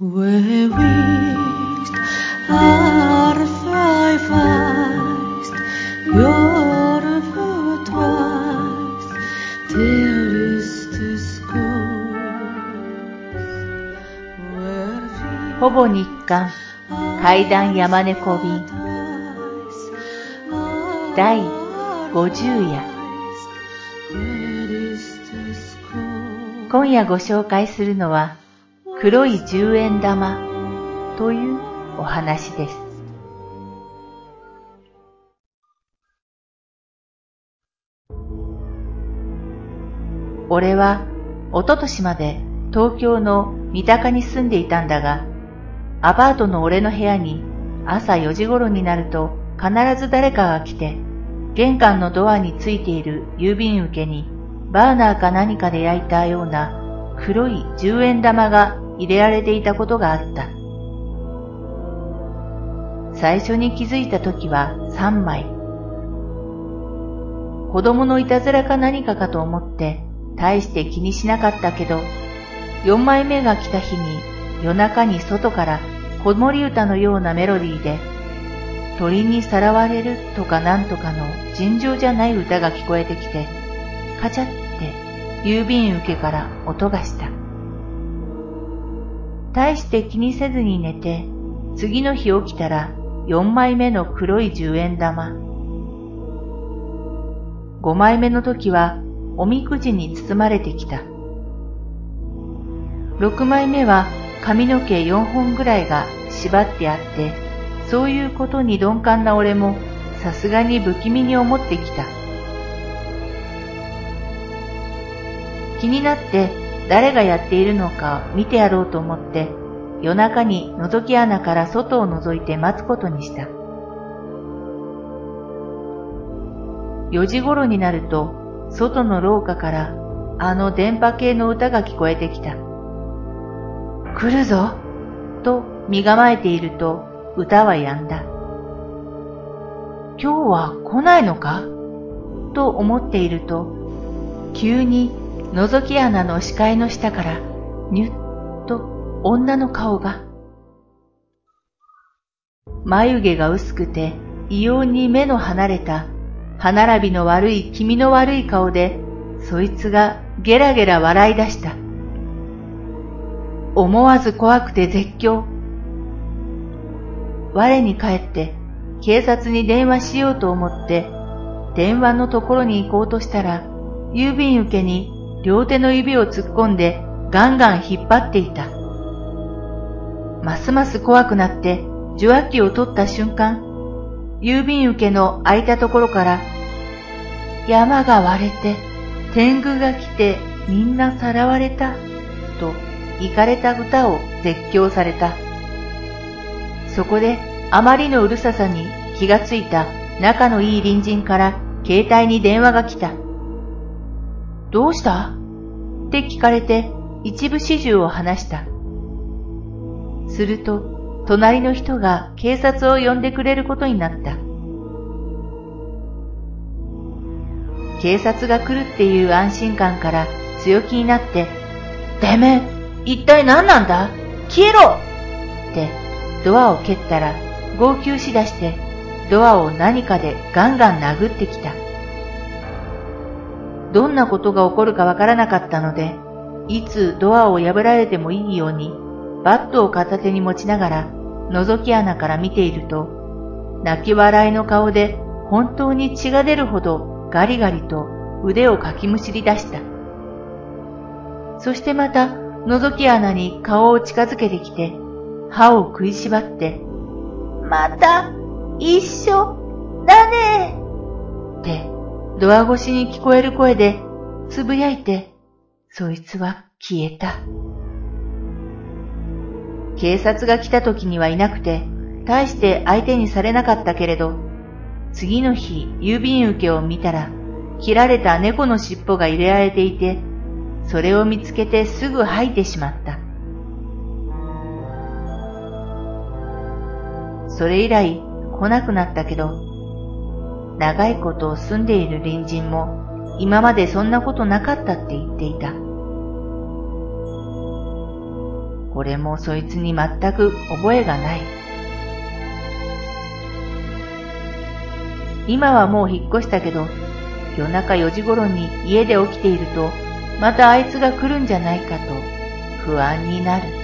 Where wisst are verweist, your vertweist, der ist es gut. Where ほぼ日刊階段山猫便第50夜今夜ご紹介するのは黒い十円玉というお話です。俺は一昨年まで東京の三鷹に住んでいたんだが、アパートの俺の部屋に朝4時頃になると必ず誰かが来て、玄関のドアについている郵便受けにバーナーか何かで焼いたような黒い十円玉が入れられていたことがあった。最初に気づいた時は3枚。子供のいたずらか何かかと思って大して気にしなかったけど、4枚目が来た日に夜中に外から子守歌のようなメロディーで、鳥にさらわれるとかなんとかの尋常じゃない歌が聞こえてきて、カチャって郵便受けから音がした。大して気にせずに寝て、次の日起きたら4枚目の黒い十円玉。5枚目の時はおみくじに包まれてきた。6枚目は髪の毛4本ぐらいが縛ってあって、そういうことに鈍感な俺もさすがに不気味に思ってきた。気になって誰がやっているのか見てやろうと思って夜中に覗き穴から外を覗いて待つことにした。4時頃になると外の廊下からあの電波系の歌が聞こえてきた。来るぞと身構えていると歌は止んだ。今日は来ないのか？と思っていると、急に覗き穴の視界の下からニュッと女の顔が。眉毛が薄くて異様に目の離れた歯並びの悪い気味の悪い顔で、そいつがゲラゲラ笑い出した。思わず怖くて絶叫。我に帰って警察に電話しようと思って電話のところに行こうとしたら郵便受けに両手の指を突っ込んでガンガン引っ張っていた。ますます怖くなって受話器を取った瞬間、郵便受けの空いたところから山が割れて天狗が来てみんなさらわれたと行かれた歌を絶叫された。そこであまりのうるささに気がついた仲のいい隣人から携帯に電話が来た。どうした？って聞かれて一部始終を話した。すると、隣の人が警察を呼んでくれることになった。警察が来るっていう安心感から強気になって、てめえ、一体何なんだ？消えろってドアを蹴ったら号泣しだしてドアを何かでガンガン殴ってきた。どんなことが起こるかわからなかったので、いつドアを破られてもいいようにバットを片手に持ちながら覗き穴から見ていると、泣き笑いの顔で本当に血が出るほどガリガリと腕をかきむしり出した。そしてまた覗き穴に顔を近づけてきて、歯を食いしばって、また、一緒、だねって、ドア越しに聞こえる声で、つぶやいて、そいつは消えた。警察が来た時にはいなくて、大して相手にされなかったけれど、次の日郵便受けを見たら、切られた猫の尻尾が入れられていて、それを見つけてすぐ吐いてしまった。それ以来来なくなったけど、長いことを住んでいる隣人も今までそんなことなかったって言っていた。俺もそいつに全く覚えがない。今はもう引っ越したけど、夜中4時頃に家で起きていると、またあいつが来るんじゃないかと不安になる。